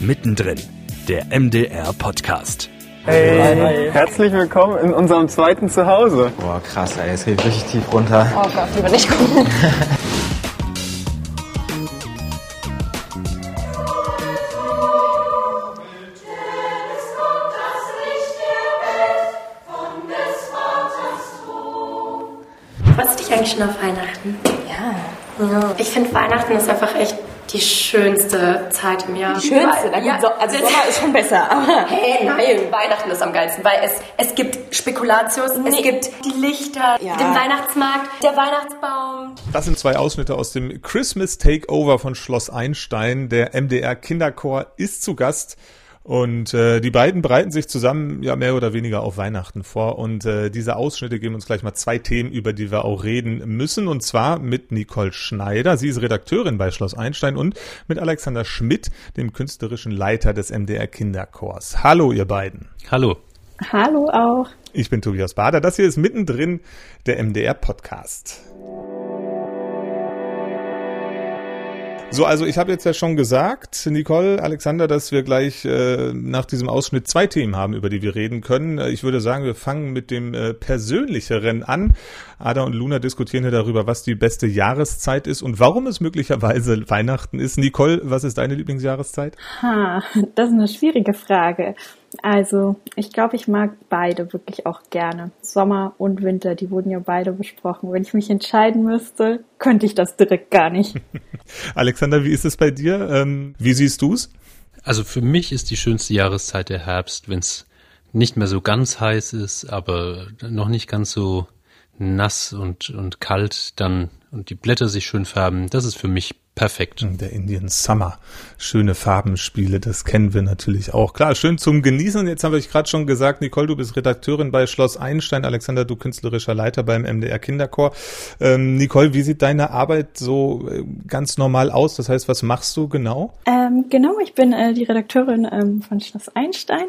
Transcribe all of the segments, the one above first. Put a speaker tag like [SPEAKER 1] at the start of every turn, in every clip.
[SPEAKER 1] Mittendrin, der MDR Podcast.
[SPEAKER 2] Hey, Hi. herzlich willkommen in unserem zweiten Zuhause.
[SPEAKER 3] Boah, krass, ey, es geht richtig tief runter.
[SPEAKER 4] Oh Gott, lieber nicht gucken.
[SPEAKER 5] finde Weihnachten ist einfach echt die schönste Zeit im Jahr.
[SPEAKER 4] Die schönste? Gut, ja, so, also Sommer ist schon besser. Aber
[SPEAKER 5] hey, nein, Weihnachten ist am geilsten, weil es, es gibt Spekulatius, nee. es gibt die Lichter, ja. den Weihnachtsmarkt, der Weihnachtsbaum.
[SPEAKER 6] Das sind zwei Ausschnitte aus dem Christmas Takeover von Schloss Einstein. Der MDR Kinderchor ist zu Gast. Und äh, die beiden bereiten sich zusammen ja mehr oder weniger auf Weihnachten vor. Und äh, diese Ausschnitte geben uns gleich mal zwei Themen, über die wir auch reden müssen. Und zwar mit Nicole Schneider, sie ist Redakteurin bei Schloss Einstein und mit Alexander Schmidt, dem künstlerischen Leiter des MDR Kinderchors. Hallo, ihr beiden.
[SPEAKER 7] Hallo.
[SPEAKER 8] Hallo auch.
[SPEAKER 6] Ich bin Tobias Bader. Das hier ist mittendrin der MDR Podcast. So, also ich habe jetzt ja schon gesagt, Nicole, Alexander, dass wir gleich äh, nach diesem Ausschnitt zwei Themen haben, über die wir reden können. Äh, ich würde sagen, wir fangen mit dem äh, persönlicheren an. Ada und Luna diskutieren hier darüber, was die beste Jahreszeit ist und warum es möglicherweise Weihnachten ist. Nicole, was ist deine Lieblingsjahreszeit?
[SPEAKER 8] Ha, das ist eine schwierige Frage. Also, ich glaube, ich mag beide wirklich auch gerne. Sommer und Winter, die wurden ja beide besprochen. Wenn ich mich entscheiden müsste, könnte ich das direkt gar nicht.
[SPEAKER 6] Alexander, wie ist es bei dir? Ähm, wie siehst du's?
[SPEAKER 7] Also für mich ist die schönste Jahreszeit der Herbst, wenn es nicht mehr so ganz heiß ist, aber noch nicht ganz so nass und, und kalt dann und die Blätter sich schön färben. Das ist für mich perfekt.
[SPEAKER 6] Der Indian Summer. Schöne Farbenspiele, das kennen wir natürlich auch. Klar, schön zum Genießen. Jetzt habe ich gerade schon gesagt, Nicole, du bist Redakteurin bei Schloss Einstein, Alexander, du künstlerischer Leiter beim MDR Kinderchor. Ähm, Nicole, wie sieht deine Arbeit so äh, ganz normal aus? Das heißt, was machst du genau?
[SPEAKER 8] Ähm, genau, ich bin äh, die Redakteurin ähm, von Schloss Einstein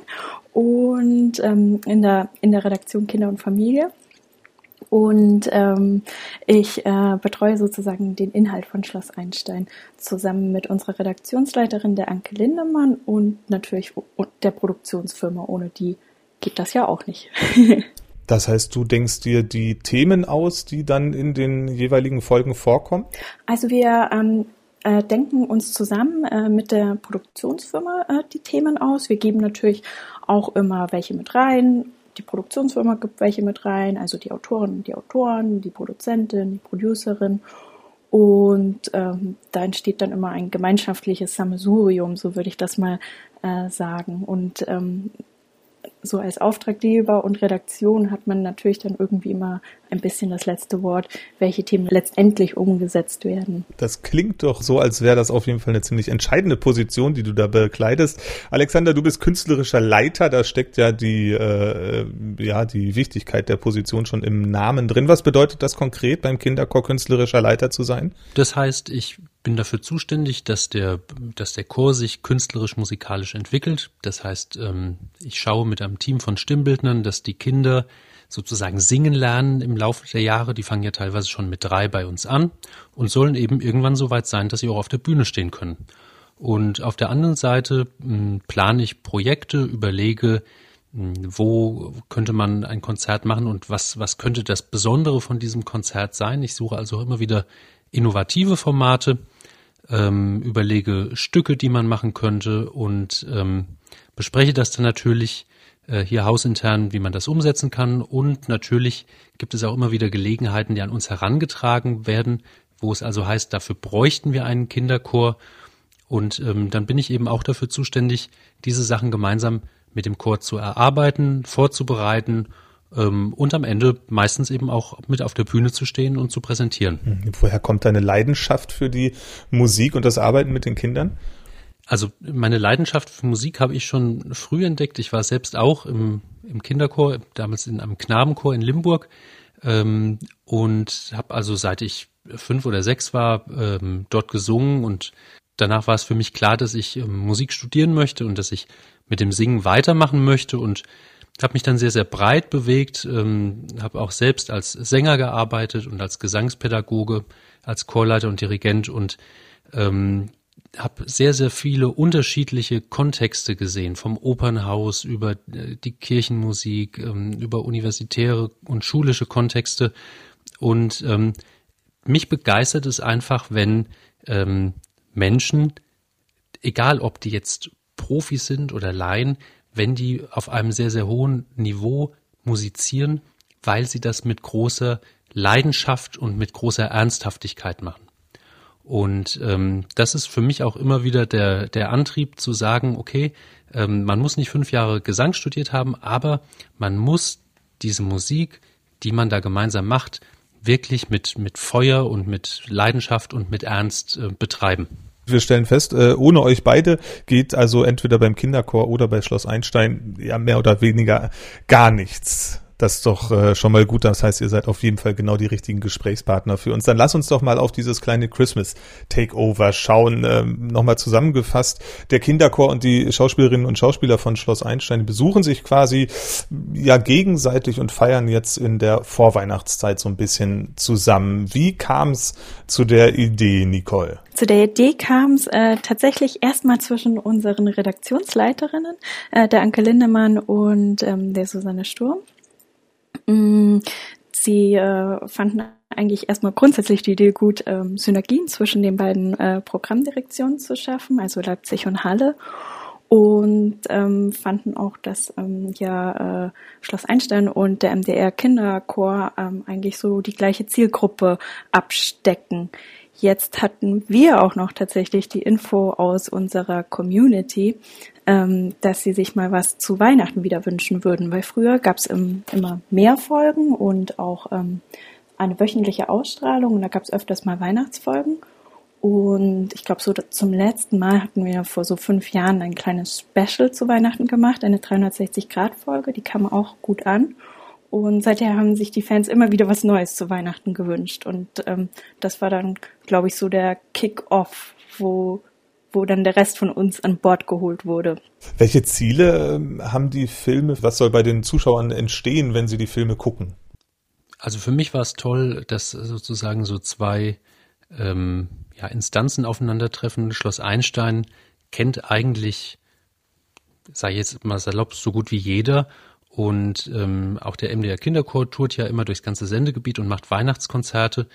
[SPEAKER 8] und ähm, in, der, in der Redaktion Kinder und Familie. Und ähm, ich äh, betreue sozusagen den Inhalt von Schloss Einstein zusammen mit unserer Redaktionsleiterin, der Anke Lindemann und natürlich der Produktionsfirma. Ohne die geht das ja auch nicht.
[SPEAKER 6] Das heißt, du denkst dir die Themen aus, die dann in den jeweiligen Folgen vorkommen?
[SPEAKER 8] Also wir ähm, äh, denken uns zusammen äh, mit der Produktionsfirma äh, die Themen aus. Wir geben natürlich auch immer welche mit rein, die Produktionsfirma gibt welche mit rein, also die Autoren die Autoren, die Produzentin, die Producerin. Und ähm, da entsteht dann immer ein gemeinschaftliches Sammelsurium, so würde ich das mal äh, sagen. Und ähm, so als Auftraggeber und Redaktion hat man natürlich dann irgendwie immer ein bisschen das letzte Wort, welche Themen letztendlich umgesetzt werden.
[SPEAKER 6] Das klingt doch so, als wäre das auf jeden Fall eine ziemlich entscheidende Position, die du da bekleidest. Alexander, du bist künstlerischer Leiter, da steckt ja die, äh, ja, die Wichtigkeit der Position schon im Namen drin. Was bedeutet das konkret, beim Kinderchor künstlerischer Leiter zu sein?
[SPEAKER 7] Das heißt, ich bin dafür zuständig, dass der, dass der Chor sich künstlerisch-musikalisch entwickelt. Das heißt, ähm, ich schaue mit einem Team von Stimmbildnern, dass die Kinder sozusagen singen lernen im Laufe der Jahre. Die fangen ja teilweise schon mit drei bei uns an und sollen eben irgendwann so weit sein, dass sie auch auf der Bühne stehen können. Und auf der anderen Seite hm, plane ich Projekte, überlege, hm, wo könnte man ein Konzert machen und was, was könnte das Besondere von diesem Konzert sein. Ich suche also immer wieder innovative Formate, ähm, überlege Stücke, die man machen könnte und ähm, bespreche das dann natürlich äh, hier hausintern, wie man das umsetzen kann. Und natürlich gibt es auch immer wieder Gelegenheiten, die an uns herangetragen werden, wo es also heißt, dafür bräuchten wir einen Kinderchor. Und ähm, dann bin ich eben auch dafür zuständig, diese Sachen gemeinsam mit dem Chor zu erarbeiten, vorzubereiten und am Ende meistens eben auch mit auf der Bühne zu stehen und zu präsentieren.
[SPEAKER 6] Hm, woher kommt deine Leidenschaft für die Musik und das Arbeiten mit den Kindern?
[SPEAKER 7] Also meine Leidenschaft für Musik habe ich schon früh entdeckt. Ich war selbst auch im, im Kinderchor, damals in einem Knabenchor in Limburg ähm, und habe also seit ich fünf oder sechs war ähm, dort gesungen und danach war es für mich klar, dass ich ähm, Musik studieren möchte und dass ich mit dem Singen weitermachen möchte und habe mich dann sehr, sehr breit bewegt, ähm, habe auch selbst als Sänger gearbeitet und als Gesangspädagoge, als Chorleiter und Dirigent und ähm, habe sehr, sehr viele unterschiedliche Kontexte gesehen, vom Opernhaus über äh, die Kirchenmusik, ähm, über universitäre und schulische Kontexte. Und ähm, mich begeistert es einfach, wenn ähm, Menschen, egal ob die jetzt Profis sind oder Laien, wenn die auf einem sehr, sehr hohen Niveau musizieren, weil sie das mit großer Leidenschaft und mit großer Ernsthaftigkeit machen. Und ähm, das ist für mich auch immer wieder der, der Antrieb zu sagen, okay, ähm, man muss nicht fünf Jahre Gesang studiert haben, aber man muss diese Musik, die man da gemeinsam macht, wirklich mit, mit Feuer und mit Leidenschaft und mit Ernst äh, betreiben.
[SPEAKER 6] Wir stellen fest, äh, ohne euch beide geht also entweder beim Kinderchor oder bei Schloss Einstein ja mehr oder weniger gar nichts. Das ist doch äh, schon mal gut. Das heißt, ihr seid auf jeden Fall genau die richtigen Gesprächspartner für uns. Dann lass uns doch mal auf dieses kleine Christmas Takeover schauen. Ähm, Nochmal zusammengefasst. Der Kinderchor und die Schauspielerinnen und Schauspieler von Schloss Einstein besuchen sich quasi ja gegenseitig und feiern jetzt in der Vorweihnachtszeit so ein bisschen zusammen. Wie kam es zu der Idee, Nicole?
[SPEAKER 8] Zu der Idee kam es äh, tatsächlich erstmal zwischen unseren Redaktionsleiterinnen, äh, der Anke Lindemann und ähm, der Susanne Sturm. Mm, sie äh, fanden eigentlich erstmal grundsätzlich die Idee gut, ähm, Synergien zwischen den beiden äh, Programmdirektionen zu schaffen, also Leipzig und Halle. Und ähm, fanden auch, dass ähm, ja äh, Schloss Einstein und der MDR Kinderchor ähm, eigentlich so die gleiche Zielgruppe abstecken. Jetzt hatten wir auch noch tatsächlich die Info aus unserer Community, ähm, dass sie sich mal was zu Weihnachten wieder wünschen würden, weil früher gab es immer mehr Folgen und auch ähm, eine wöchentliche Ausstrahlung und da gab es öfters mal Weihnachtsfolgen. Und ich glaube, so zum letzten Mal hatten wir vor so fünf Jahren ein kleines Special zu Weihnachten gemacht, eine 360-Grad-Folge, die kam auch gut an. Und seither haben sich die Fans immer wieder was Neues zu Weihnachten gewünscht. Und ähm, das war dann, glaube ich, so der Kick-off, wo, wo dann der Rest von uns an Bord geholt wurde.
[SPEAKER 6] Welche Ziele ähm, haben die Filme? Was soll bei den Zuschauern entstehen, wenn sie die Filme gucken?
[SPEAKER 7] Also für mich war es toll, dass sozusagen so zwei ähm, ja, Instanzen aufeinandertreffen. Schloss Einstein kennt eigentlich, sei jetzt mal salopp, so gut wie jeder und ähm, auch der MDR Kinderchor tourt ja immer durchs ganze Sendegebiet und macht Weihnachtskonzerte.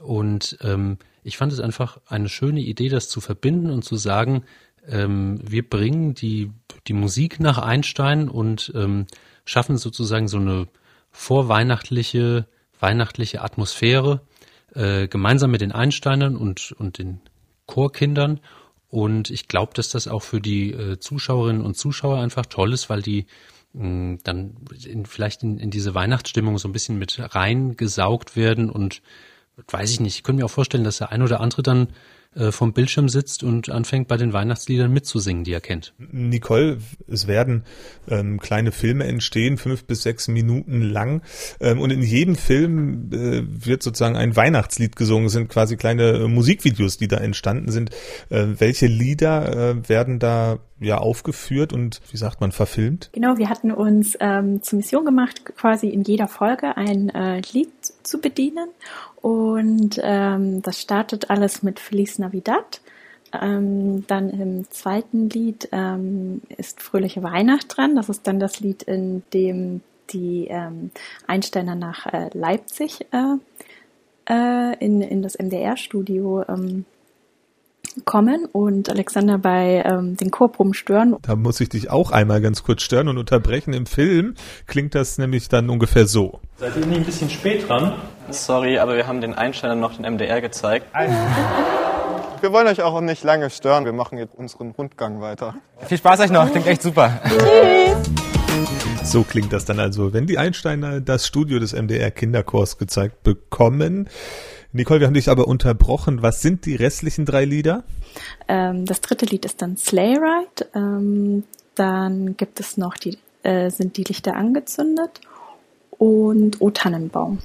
[SPEAKER 7] Und ähm, ich fand es einfach eine schöne Idee, das zu verbinden und zu sagen, ähm, wir bringen die, die Musik nach Einstein und ähm, schaffen sozusagen so eine vorweihnachtliche, weihnachtliche Atmosphäre äh, gemeinsam mit den Einsteinern und, und den Chorkindern. Und ich glaube, dass das auch für die äh, Zuschauerinnen und Zuschauer einfach toll ist, weil die dann in, vielleicht in, in diese Weihnachtsstimmung so ein bisschen mit reingesaugt werden und weiß ich nicht, ich könnte mir auch vorstellen, dass der ein oder andere dann äh, vom Bildschirm sitzt und anfängt bei den Weihnachtsliedern mitzusingen, die er kennt.
[SPEAKER 6] Nicole, es werden ähm, kleine Filme entstehen, fünf bis sechs Minuten lang. Ähm, und in jedem Film äh, wird sozusagen ein Weihnachtslied gesungen. Es sind quasi kleine äh, Musikvideos, die da entstanden sind. Äh, welche Lieder äh, werden da ja aufgeführt und wie sagt man verfilmt?
[SPEAKER 8] Genau, wir hatten uns ähm, zur Mission gemacht, quasi in jeder Folge ein äh, Lied zu bedienen und ähm, das startet alles mit Feliz Navidad. Ähm, dann im zweiten Lied ähm, ist Fröhliche Weihnacht dran. Das ist dann das Lied, in dem die ähm, Einsteiner nach äh, Leipzig äh, äh, in, in das MDR-Studio ähm, kommen und Alexander bei ähm, den Chorproben stören.
[SPEAKER 6] Da muss ich dich auch einmal ganz kurz stören und unterbrechen. Im Film klingt das nämlich dann ungefähr so.
[SPEAKER 2] Seid ihr nicht ein bisschen spät dran?
[SPEAKER 3] Sorry, aber wir haben den Einsteiner noch den MDR gezeigt.
[SPEAKER 2] Wir wollen euch auch nicht lange stören. Wir machen jetzt unseren Rundgang weiter.
[SPEAKER 3] Viel Spaß euch noch, klingt echt super.
[SPEAKER 6] So klingt das dann also, wenn die Einsteiner das Studio des MDR Kinderchors gezeigt bekommen. Nicole, wir haben dich aber unterbrochen. Was sind die restlichen drei Lieder?
[SPEAKER 8] Ähm, das dritte Lied ist dann Sleigh Ride. Ähm, dann gibt es noch die, äh, sind die Lichter angezündet und O Tannenbaum.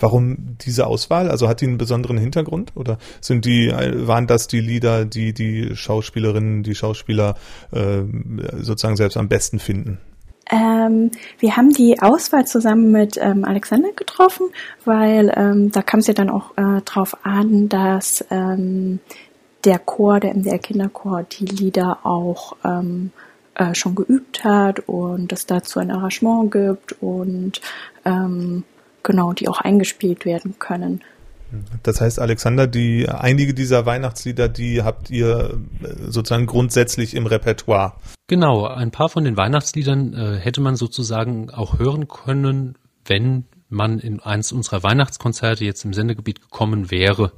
[SPEAKER 6] Warum diese Auswahl? Also hat die einen besonderen Hintergrund oder sind die waren das die Lieder, die die Schauspielerinnen, die Schauspieler äh, sozusagen selbst am besten finden?
[SPEAKER 8] Ähm, wir haben die Auswahl zusammen mit ähm, Alexander getroffen, weil ähm, da kam es ja dann auch äh, drauf an, dass ähm, der Chor, der MDR Kinderchor, die Lieder auch ähm, äh, schon geübt hat und es dazu ein Arrangement gibt und ähm, genau, die auch eingespielt werden können.
[SPEAKER 6] Das heißt, Alexander, die einige dieser Weihnachtslieder, die habt ihr äh, sozusagen grundsätzlich im Repertoire.
[SPEAKER 7] Genau, ein paar von den Weihnachtsliedern äh, hätte man sozusagen auch hören können, wenn man in eins unserer Weihnachtskonzerte jetzt im Sendegebiet gekommen wäre.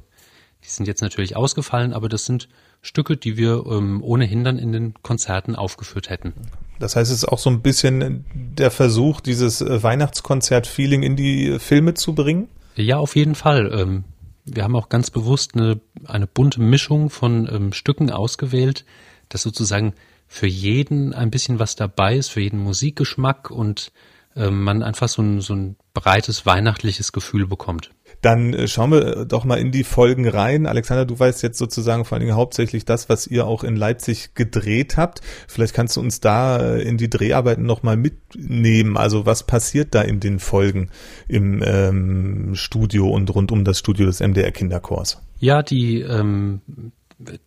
[SPEAKER 7] Die sind jetzt natürlich ausgefallen, aber das sind Stücke, die wir ähm, ohnehin dann in den Konzerten aufgeführt hätten.
[SPEAKER 6] Das heißt, es ist auch so ein bisschen der Versuch, dieses äh, Weihnachtskonzert-Feeling in die Filme zu bringen?
[SPEAKER 7] Ja, auf jeden Fall. Ähm, wir haben auch ganz bewusst eine, eine bunte Mischung von ähm, Stücken ausgewählt, dass sozusagen für jeden ein bisschen was dabei ist, für jeden Musikgeschmack und ähm, man einfach so ein, so ein breites weihnachtliches Gefühl bekommt.
[SPEAKER 6] Dann äh, schauen wir doch mal in die Folgen rein. Alexander, du weißt jetzt sozusagen vor allen Dingen hauptsächlich das, was ihr auch in Leipzig gedreht habt. Vielleicht kannst du uns da äh, in die Dreharbeiten nochmal mitnehmen. Also was passiert da in den Folgen im ähm, Studio und rund um das Studio des MDR Kinderchors?
[SPEAKER 7] Ja, die ähm,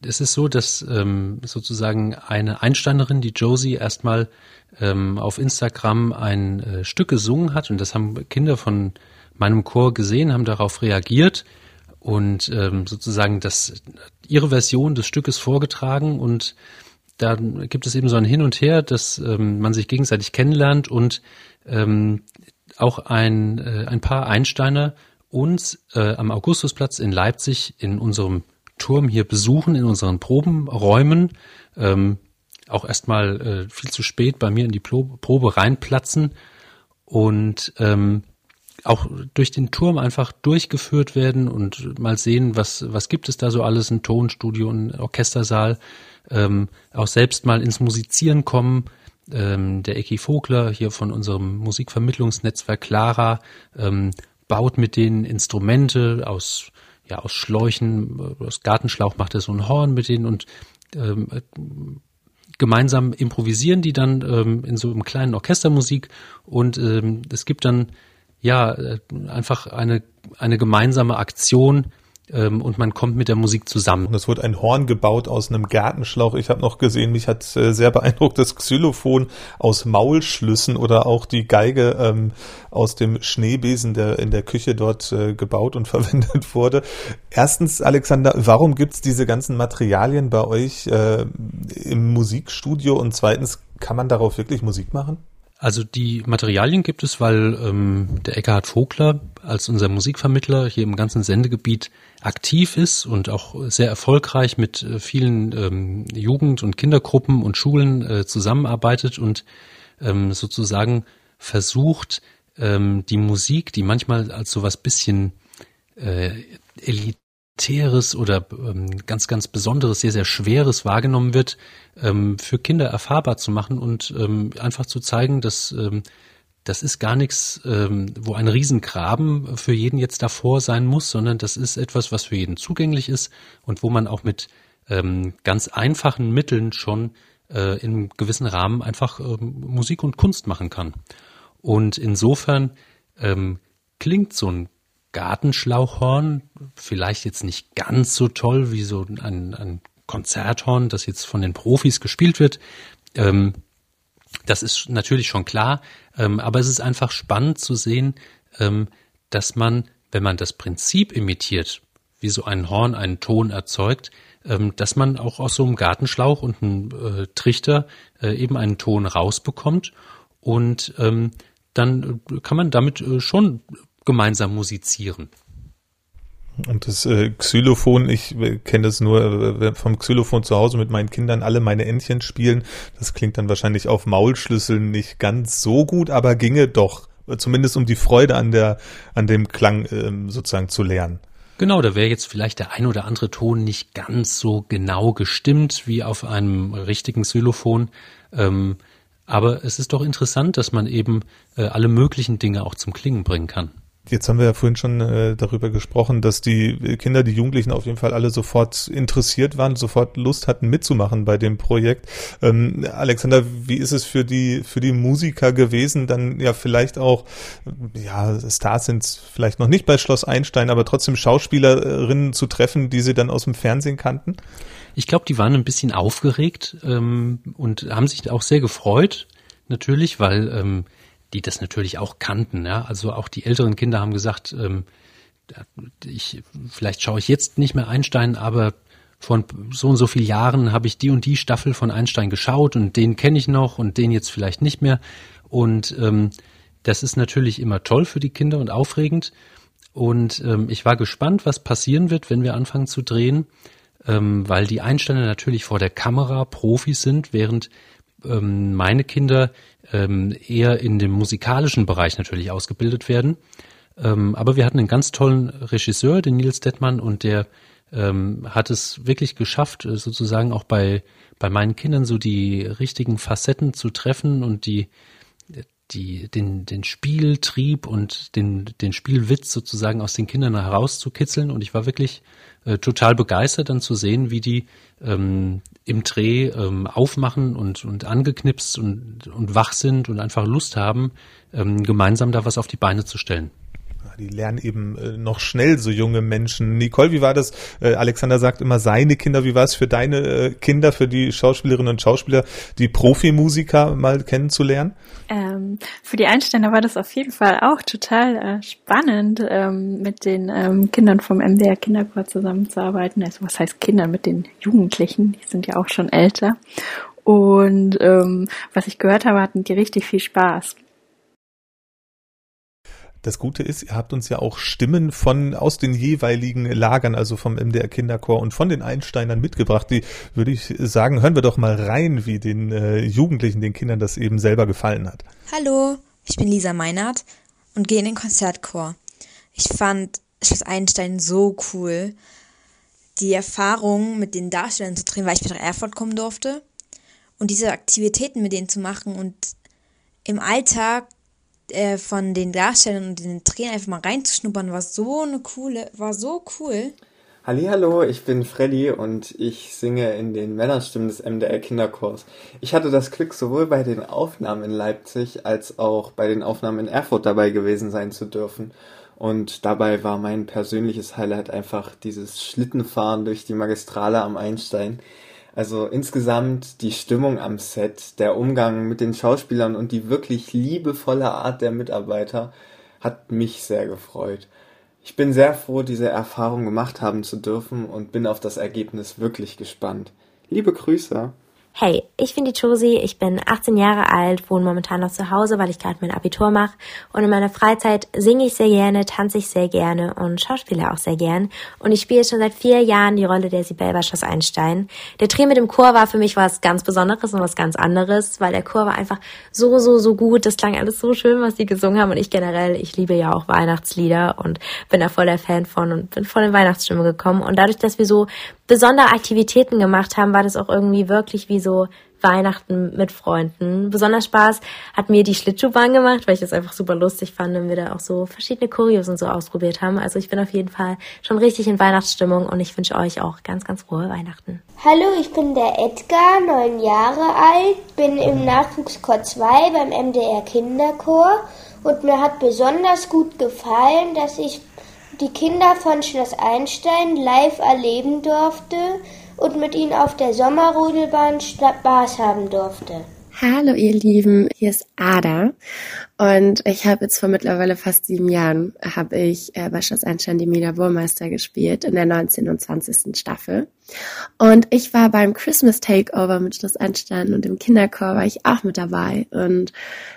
[SPEAKER 7] es ist so, dass ähm, sozusagen eine Einsteinerin, die Josie, erstmal ähm, auf Instagram ein äh, Stück gesungen hat und das haben Kinder von meinem Chor gesehen, haben darauf reagiert und ähm, sozusagen das ihre Version des Stückes vorgetragen und da gibt es eben so ein Hin und Her, dass ähm, man sich gegenseitig kennenlernt und ähm, auch ein, äh, ein paar Einsteiner uns äh, am Augustusplatz in Leipzig in unserem Turm hier besuchen, in unseren Probenräumen. Ähm, auch erstmal äh, viel zu spät bei mir in die Probe reinplatzen und ähm, auch durch den Turm einfach durchgeführt werden und mal sehen, was, was gibt es da so alles, ein Tonstudio, ein Orchestersaal, ähm, auch selbst mal ins Musizieren kommen. Ähm, der Eki Vogler hier von unserem Musikvermittlungsnetzwerk Clara ähm, baut mit denen Instrumente aus, ja, aus Schläuchen, aus Gartenschlauch macht er so ein Horn mit denen und ähm, gemeinsam improvisieren die dann ähm, in so einem kleinen Orchestermusik und ähm, es gibt dann ja, äh, einfach eine, eine gemeinsame Aktion ähm, und man kommt mit der Musik zusammen.
[SPEAKER 6] Und es wird ein Horn gebaut aus einem Gartenschlauch. Ich habe noch gesehen, mich hat äh, sehr beeindruckt das Xylophon aus Maulschlüssen oder auch die Geige ähm, aus dem Schneebesen, der in der Küche dort äh, gebaut und verwendet wurde. Erstens, Alexander, warum gibt's diese ganzen Materialien bei euch äh, im Musikstudio? Und zweitens, kann man darauf wirklich Musik machen?
[SPEAKER 7] Also die Materialien gibt es, weil ähm, der Eckhard Vogler als unser Musikvermittler hier im ganzen Sendegebiet aktiv ist und auch sehr erfolgreich mit äh, vielen ähm, Jugend- und Kindergruppen und Schulen äh, zusammenarbeitet und ähm, sozusagen versucht, ähm, die Musik, die manchmal als sowas bisschen äh, elit Elitäres oder ähm, ganz, ganz Besonderes, sehr, sehr Schweres wahrgenommen wird, ähm, für Kinder erfahrbar zu machen und ähm, einfach zu zeigen, dass ähm, das ist gar nichts, ähm, wo ein Riesengraben für jeden jetzt davor sein muss, sondern das ist etwas, was für jeden zugänglich ist und wo man auch mit ähm, ganz einfachen Mitteln schon äh, in einem gewissen Rahmen einfach Musik und Kunst machen kann. Und insofern klingt so ein Gartenschlauchhorn, vielleicht jetzt nicht ganz so toll wie so ein, ein Konzerthorn, das jetzt von den Profis gespielt wird. Ähm, das ist natürlich schon klar, ähm, aber es ist einfach spannend zu sehen, ähm, dass man, wenn man das Prinzip imitiert, wie so ein Horn einen Ton erzeugt, ähm, dass man auch aus so einem Gartenschlauch und einem äh, Trichter äh, eben einen Ton rausbekommt. Und ähm, dann kann man damit äh, schon gemeinsam musizieren.
[SPEAKER 6] Und das äh, Xylophon, ich äh, kenne das nur äh, vom Xylophon zu Hause mit meinen Kindern alle meine Entchen spielen. Das klingt dann wahrscheinlich auf Maulschlüsseln nicht ganz so gut, aber ginge doch, zumindest um die Freude an der an dem Klang ähm, sozusagen zu lernen.
[SPEAKER 7] Genau, da wäre jetzt vielleicht der ein oder andere Ton nicht ganz so genau gestimmt wie auf einem richtigen Xylophon. Ähm, aber es ist doch interessant, dass man eben äh, alle möglichen Dinge auch zum Klingen bringen kann.
[SPEAKER 6] Jetzt haben wir ja vorhin schon äh, darüber gesprochen, dass die Kinder, die Jugendlichen auf jeden Fall alle sofort interessiert waren, sofort Lust hatten mitzumachen bei dem Projekt. Ähm, Alexander, wie ist es für die für die Musiker gewesen, dann ja vielleicht auch ja Stars sind vielleicht noch nicht bei Schloss Einstein, aber trotzdem Schauspielerinnen zu treffen, die sie dann aus dem Fernsehen kannten?
[SPEAKER 7] Ich glaube, die waren ein bisschen aufgeregt ähm, und haben sich auch sehr gefreut, natürlich, weil ähm, die das natürlich auch kannten. Ja? Also auch die älteren Kinder haben gesagt, ähm, ich, vielleicht schaue ich jetzt nicht mehr Einstein, aber vor so und so vielen Jahren habe ich die und die Staffel von Einstein geschaut und den kenne ich noch und den jetzt vielleicht nicht mehr. Und ähm, das ist natürlich immer toll für die Kinder und aufregend. Und ähm, ich war gespannt, was passieren wird, wenn wir anfangen zu drehen, ähm, weil die Einsteiner natürlich vor der Kamera Profis sind, während ähm, meine Kinder ähm, eher in dem musikalischen Bereich natürlich ausgebildet werden. Ähm, aber wir hatten einen ganz tollen Regisseur, den Nils Detmann, und der ähm, hat es wirklich geschafft, äh, sozusagen auch bei, bei meinen Kindern so die richtigen Facetten zu treffen und die, die, den, den Spieltrieb und den, den Spielwitz sozusagen aus den Kindern herauszukitzeln. Und ich war wirklich äh, total begeistert, dann zu sehen, wie die ähm, im Dreh ähm, aufmachen und, und angeknipst und, und wach sind und einfach Lust haben, ähm, gemeinsam da was auf die Beine zu stellen
[SPEAKER 6] die lernen eben äh, noch schnell so junge Menschen. Nicole, wie war das? Äh, Alexander sagt immer seine Kinder. Wie war es für deine äh, Kinder, für die Schauspielerinnen und Schauspieler, die Profimusiker mal kennenzulernen?
[SPEAKER 8] Ähm, für die Einsteiner war das auf jeden Fall auch total äh, spannend, ähm, mit den ähm, Kindern vom MDR Kinderchor zusammenzuarbeiten. Also was heißt Kinder mit den Jugendlichen? Die sind ja auch schon älter. Und ähm, was ich gehört habe, hatten die richtig viel Spaß.
[SPEAKER 6] Das Gute ist, ihr habt uns ja auch Stimmen von aus den jeweiligen Lagern, also vom MDR Kinderchor und von den Einsteinern mitgebracht. Die würde ich sagen, hören wir doch mal rein, wie den äh, Jugendlichen, den Kindern das eben selber gefallen hat.
[SPEAKER 9] Hallo, ich bin Lisa Meinert und gehe in den Konzertchor. Ich fand Schloss Einstein so cool. Die Erfahrung mit den Darstellern zu drehen, weil ich wieder nach Erfurt kommen durfte. Und diese Aktivitäten mit denen zu machen und im Alltag äh, von den Darstellern und den Trainern einfach mal reinzuschnuppern, war so eine coole, war so cool.
[SPEAKER 2] Hallo, ich bin Freddy und ich singe in den Männerstimmen des MDR Kinderchors. Ich hatte das Glück, sowohl bei den Aufnahmen in Leipzig als auch bei den Aufnahmen in Erfurt dabei gewesen sein zu dürfen. Und dabei war mein persönliches Highlight einfach dieses Schlittenfahren durch die Magistrale am Einstein. Also insgesamt die Stimmung am Set, der Umgang mit den Schauspielern und die wirklich liebevolle Art der Mitarbeiter hat mich sehr gefreut. Ich bin sehr froh, diese Erfahrung gemacht haben zu dürfen und bin auf das Ergebnis wirklich gespannt. Liebe Grüße.
[SPEAKER 10] Hey, ich bin die Josie, ich bin 18 Jahre alt, wohne momentan noch zu Hause, weil ich gerade mein Abitur mache und in meiner Freizeit singe ich sehr gerne, tanze ich sehr gerne und schauspiele auch sehr gern. Und ich spiele schon seit vier Jahren die Rolle der Sibel Schloss Einstein. Der Dreh mit dem Chor war für mich was ganz Besonderes und was ganz anderes, weil der Chor war einfach so, so, so gut, das klang alles so schön, was sie gesungen haben. Und ich generell, ich liebe ja auch Weihnachtslieder und bin da voll der Fan von und bin voll in Weihnachtsstimme gekommen. Und dadurch, dass wir so besondere Aktivitäten gemacht haben, war das auch irgendwie wirklich wie so Weihnachten mit Freunden. Besonders Spaß hat mir die Schlittschuhbahn gemacht, weil ich das einfach super lustig fand und wir da auch so verschiedene Choreos und so ausprobiert haben. Also ich bin auf jeden Fall schon richtig in Weihnachtsstimmung und ich wünsche euch auch ganz, ganz frohe Weihnachten.
[SPEAKER 11] Hallo, ich bin der Edgar, neun Jahre alt, bin im Nachwuchschor 2 beim MDR Kinderchor und mir hat besonders gut gefallen, dass ich die Kinder von Schloss Einstein live erleben durfte und mit ihnen auf der Sommerrodelbahn Spaß haben durfte.
[SPEAKER 12] Hallo ihr Lieben, hier ist Ada und ich habe jetzt vor mittlerweile fast sieben Jahren habe ich äh, bei Schloss Einstein die Meda Burmeister gespielt in der 19. und 20. Staffel und ich war beim Christmas Takeover mit Schloss Einstein und im Kinderchor war ich auch mit dabei. Und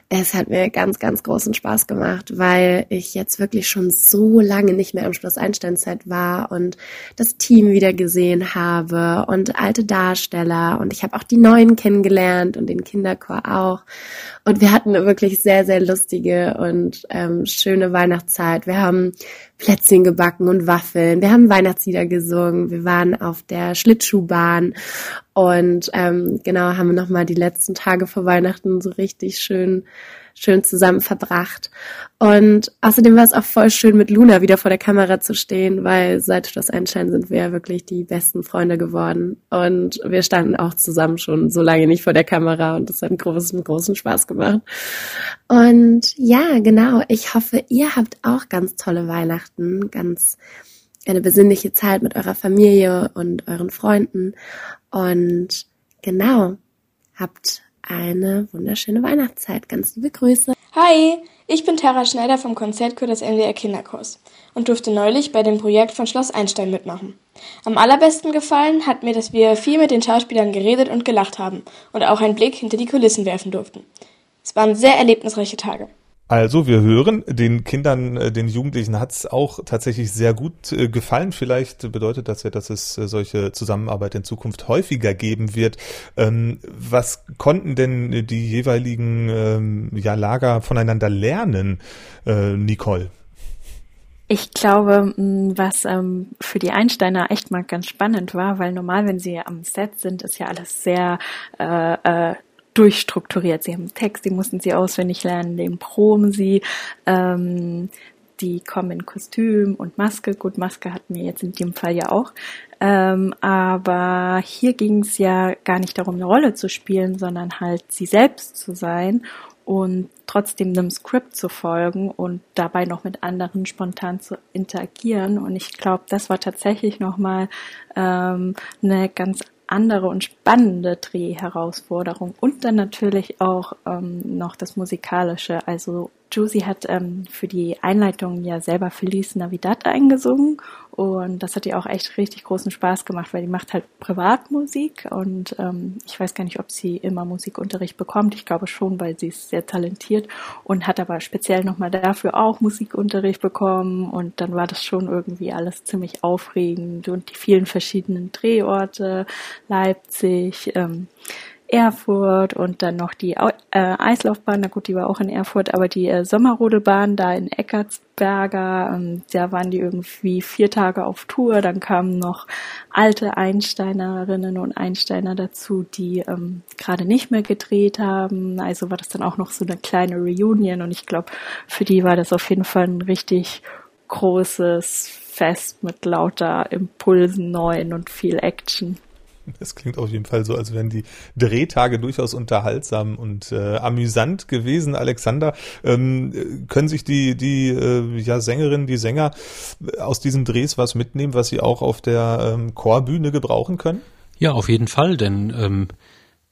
[SPEAKER 12] es hat mir ganz, ganz großen Spaß gemacht, weil ich jetzt wirklich schon so lange nicht mehr im Schloss Einstein Zeit war und das Team wieder gesehen habe und alte Darsteller. Und ich habe auch die neuen kennengelernt und den Kinderchor auch. Und wir hatten wirklich sehr, sehr lustige und ähm, schöne Weihnachtszeit. Wir haben Plätzchen gebacken und Waffeln. Wir haben Weihnachtslieder gesungen. Wir waren auf der Schlittschuhbahn und ähm, genau haben wir nochmal die letzten Tage vor Weihnachten so richtig schön schön zusammen verbracht. Und außerdem war es auch voll schön, mit Luna wieder vor der Kamera zu stehen, weil seit Schloss Einstein sind wir ja wirklich die besten Freunde geworden. Und wir standen auch zusammen schon so lange nicht vor der Kamera und das hat einen großen, großen Spaß gemacht. Und ja, genau. Ich hoffe, ihr habt auch ganz tolle Weihnachten, ganz eine besinnliche Zeit mit eurer Familie und euren Freunden. Und genau, habt eine wunderschöne Weihnachtszeit. Ganz liebe Grüße.
[SPEAKER 13] Hi, ich bin Tara Schneider vom Konzertchor des MDR Kinderchors und durfte neulich bei dem Projekt von Schloss Einstein mitmachen. Am allerbesten gefallen hat mir, dass wir viel mit den Schauspielern geredet und gelacht haben und auch einen Blick hinter die Kulissen werfen durften. Es waren sehr erlebnisreiche Tage.
[SPEAKER 6] Also wir hören, den Kindern, äh, den Jugendlichen hat es auch tatsächlich sehr gut äh, gefallen. Vielleicht bedeutet das ja, dass es äh, solche Zusammenarbeit in Zukunft häufiger geben wird. Ähm, was konnten denn die jeweiligen ähm, ja, Lager voneinander lernen, Nicole?
[SPEAKER 8] Ich glaube, was ähm, für die Einsteiner echt mal ganz spannend war, weil normal, wenn sie am Set sind, ist ja alles sehr äh, äh, durchstrukturiert. Sie haben Text, die mussten sie auswendig lernen, den proben sie. Ähm, die kommen in Kostüm und Maske. Gut, Maske hatten wir jetzt in dem Fall ja auch. Ähm, aber hier ging es ja gar nicht darum, eine Rolle zu spielen, sondern halt sie selbst zu sein und trotzdem einem Skript zu folgen und dabei noch mit anderen spontan zu interagieren. Und ich glaube, das war tatsächlich nochmal ähm, eine ganz andere und spannende Drehherausforderung und dann natürlich auch ähm, noch das Musikalische. Also Josie hat ähm, für die Einleitung ja selber Feliz Navidad eingesungen. Und das hat ihr auch echt richtig großen Spaß gemacht, weil die macht halt Privatmusik. Und ähm, ich weiß gar nicht, ob sie immer Musikunterricht bekommt. Ich glaube schon, weil sie ist sehr talentiert und hat aber speziell nochmal dafür auch Musikunterricht bekommen. Und dann war das schon irgendwie alles ziemlich aufregend. Und die vielen verschiedenen Drehorte, Leipzig, ähm, Erfurt und dann noch die äh, Eislaufbahn, na gut, die war auch in Erfurt, aber die äh, Sommerrodelbahn da in Eckartsberger, ähm, da waren die irgendwie vier Tage auf Tour, dann kamen noch alte Einsteinerinnen und Einsteiner dazu, die ähm, gerade nicht mehr gedreht haben, also war das dann auch noch so eine kleine Reunion und ich glaube, für die war das auf jeden Fall ein richtig großes Fest mit lauter Impulsen, neuen und viel Action.
[SPEAKER 6] Das klingt auf jeden Fall so, als wären die Drehtage durchaus unterhaltsam und äh, amüsant gewesen. Alexander, ähm, können sich die, die äh, ja, Sängerinnen, die Sänger aus diesen Drehs was mitnehmen, was sie auch auf der ähm, Chorbühne gebrauchen können?
[SPEAKER 7] Ja, auf jeden Fall, denn ähm,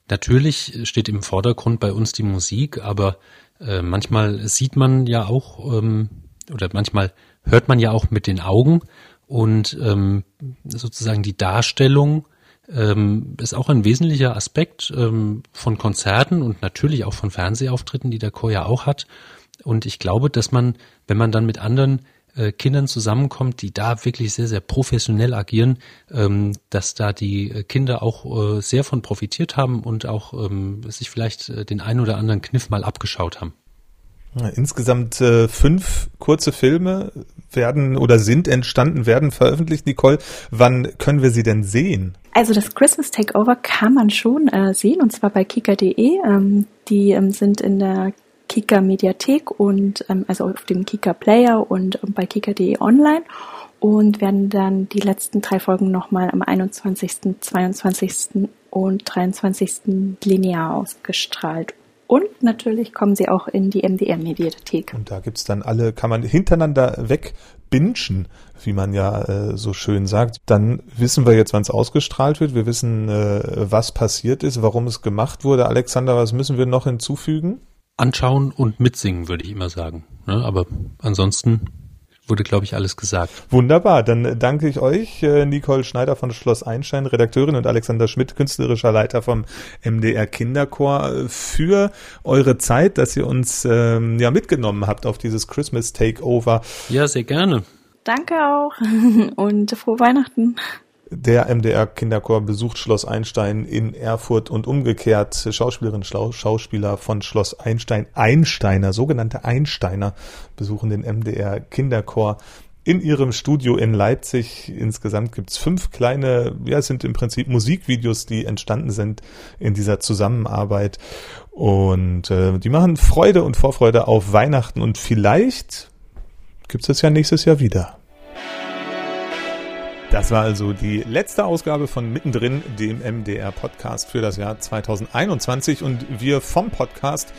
[SPEAKER 7] natürlich steht im Vordergrund bei uns die Musik, aber äh, manchmal sieht man ja auch ähm, oder manchmal hört man ja auch mit den Augen und ähm, sozusagen die Darstellung ähm, ist auch ein wesentlicher Aspekt ähm, von Konzerten und natürlich auch von Fernsehauftritten, die der Chor ja auch hat. Und ich glaube, dass man, wenn man dann mit anderen äh, Kindern zusammenkommt, die da wirklich sehr, sehr professionell agieren, ähm, dass da die Kinder auch äh, sehr von profitiert haben und auch ähm, sich vielleicht äh, den einen oder anderen Kniff mal abgeschaut haben.
[SPEAKER 6] Insgesamt äh, fünf kurze Filme werden oder sind entstanden, werden veröffentlicht. Nicole, wann können wir sie denn sehen?
[SPEAKER 8] Also das Christmas Takeover kann man schon äh, sehen und zwar bei kika.de. Ähm, die ähm, sind in der Kika Mediathek und ähm, also auf dem Kika Player und ähm, bei kika.de online und werden dann die letzten drei Folgen nochmal am 21., 22. und 23. linear ausgestrahlt. Und natürlich kommen sie auch in die MDR-Mediathek.
[SPEAKER 6] Und da gibt's dann alle, kann man hintereinander wegbinschen, wie man ja äh, so schön sagt. Dann wissen wir jetzt, wann es ausgestrahlt wird. Wir wissen, äh, was passiert ist, warum es gemacht wurde. Alexander, was müssen wir noch hinzufügen?
[SPEAKER 7] Anschauen und mitsingen, würde ich immer sagen. Ne? Aber ansonsten wurde, glaube ich, alles gesagt.
[SPEAKER 6] Wunderbar, dann danke ich euch, äh, Nicole Schneider von Schloss Einstein, Redakteurin und Alexander Schmidt, künstlerischer Leiter vom MDR Kinderchor, für eure Zeit, dass ihr uns ähm, ja mitgenommen habt auf dieses Christmas Takeover.
[SPEAKER 7] Ja, sehr gerne.
[SPEAKER 8] Danke auch und frohe Weihnachten.
[SPEAKER 6] Der MDR Kinderchor besucht Schloss Einstein in Erfurt und umgekehrt. Schauspielerin, Schauspieler von Schloss Einstein, Einsteiner, sogenannte Einsteiner, besuchen den MDR Kinderchor in ihrem Studio in Leipzig. Insgesamt gibt's fünf kleine, ja, es sind im Prinzip Musikvideos, die entstanden sind in dieser Zusammenarbeit. Und äh, die machen Freude und Vorfreude auf Weihnachten und vielleicht gibt es ja nächstes Jahr wieder. Das war also die letzte Ausgabe von Mittendrin, dem MDR-Podcast für das Jahr 2021. Und wir vom Podcast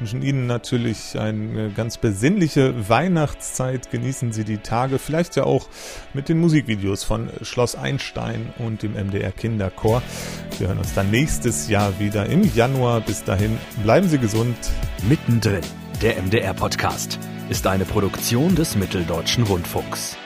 [SPEAKER 6] wünschen Ihnen natürlich eine ganz besinnliche Weihnachtszeit. Genießen Sie die Tage, vielleicht ja auch mit den Musikvideos von Schloss Einstein und dem MDR Kinderchor. Wir hören uns dann nächstes Jahr wieder im Januar. Bis dahin bleiben Sie gesund.
[SPEAKER 1] Mittendrin, der MDR-Podcast, ist eine Produktion des Mitteldeutschen Rundfunks.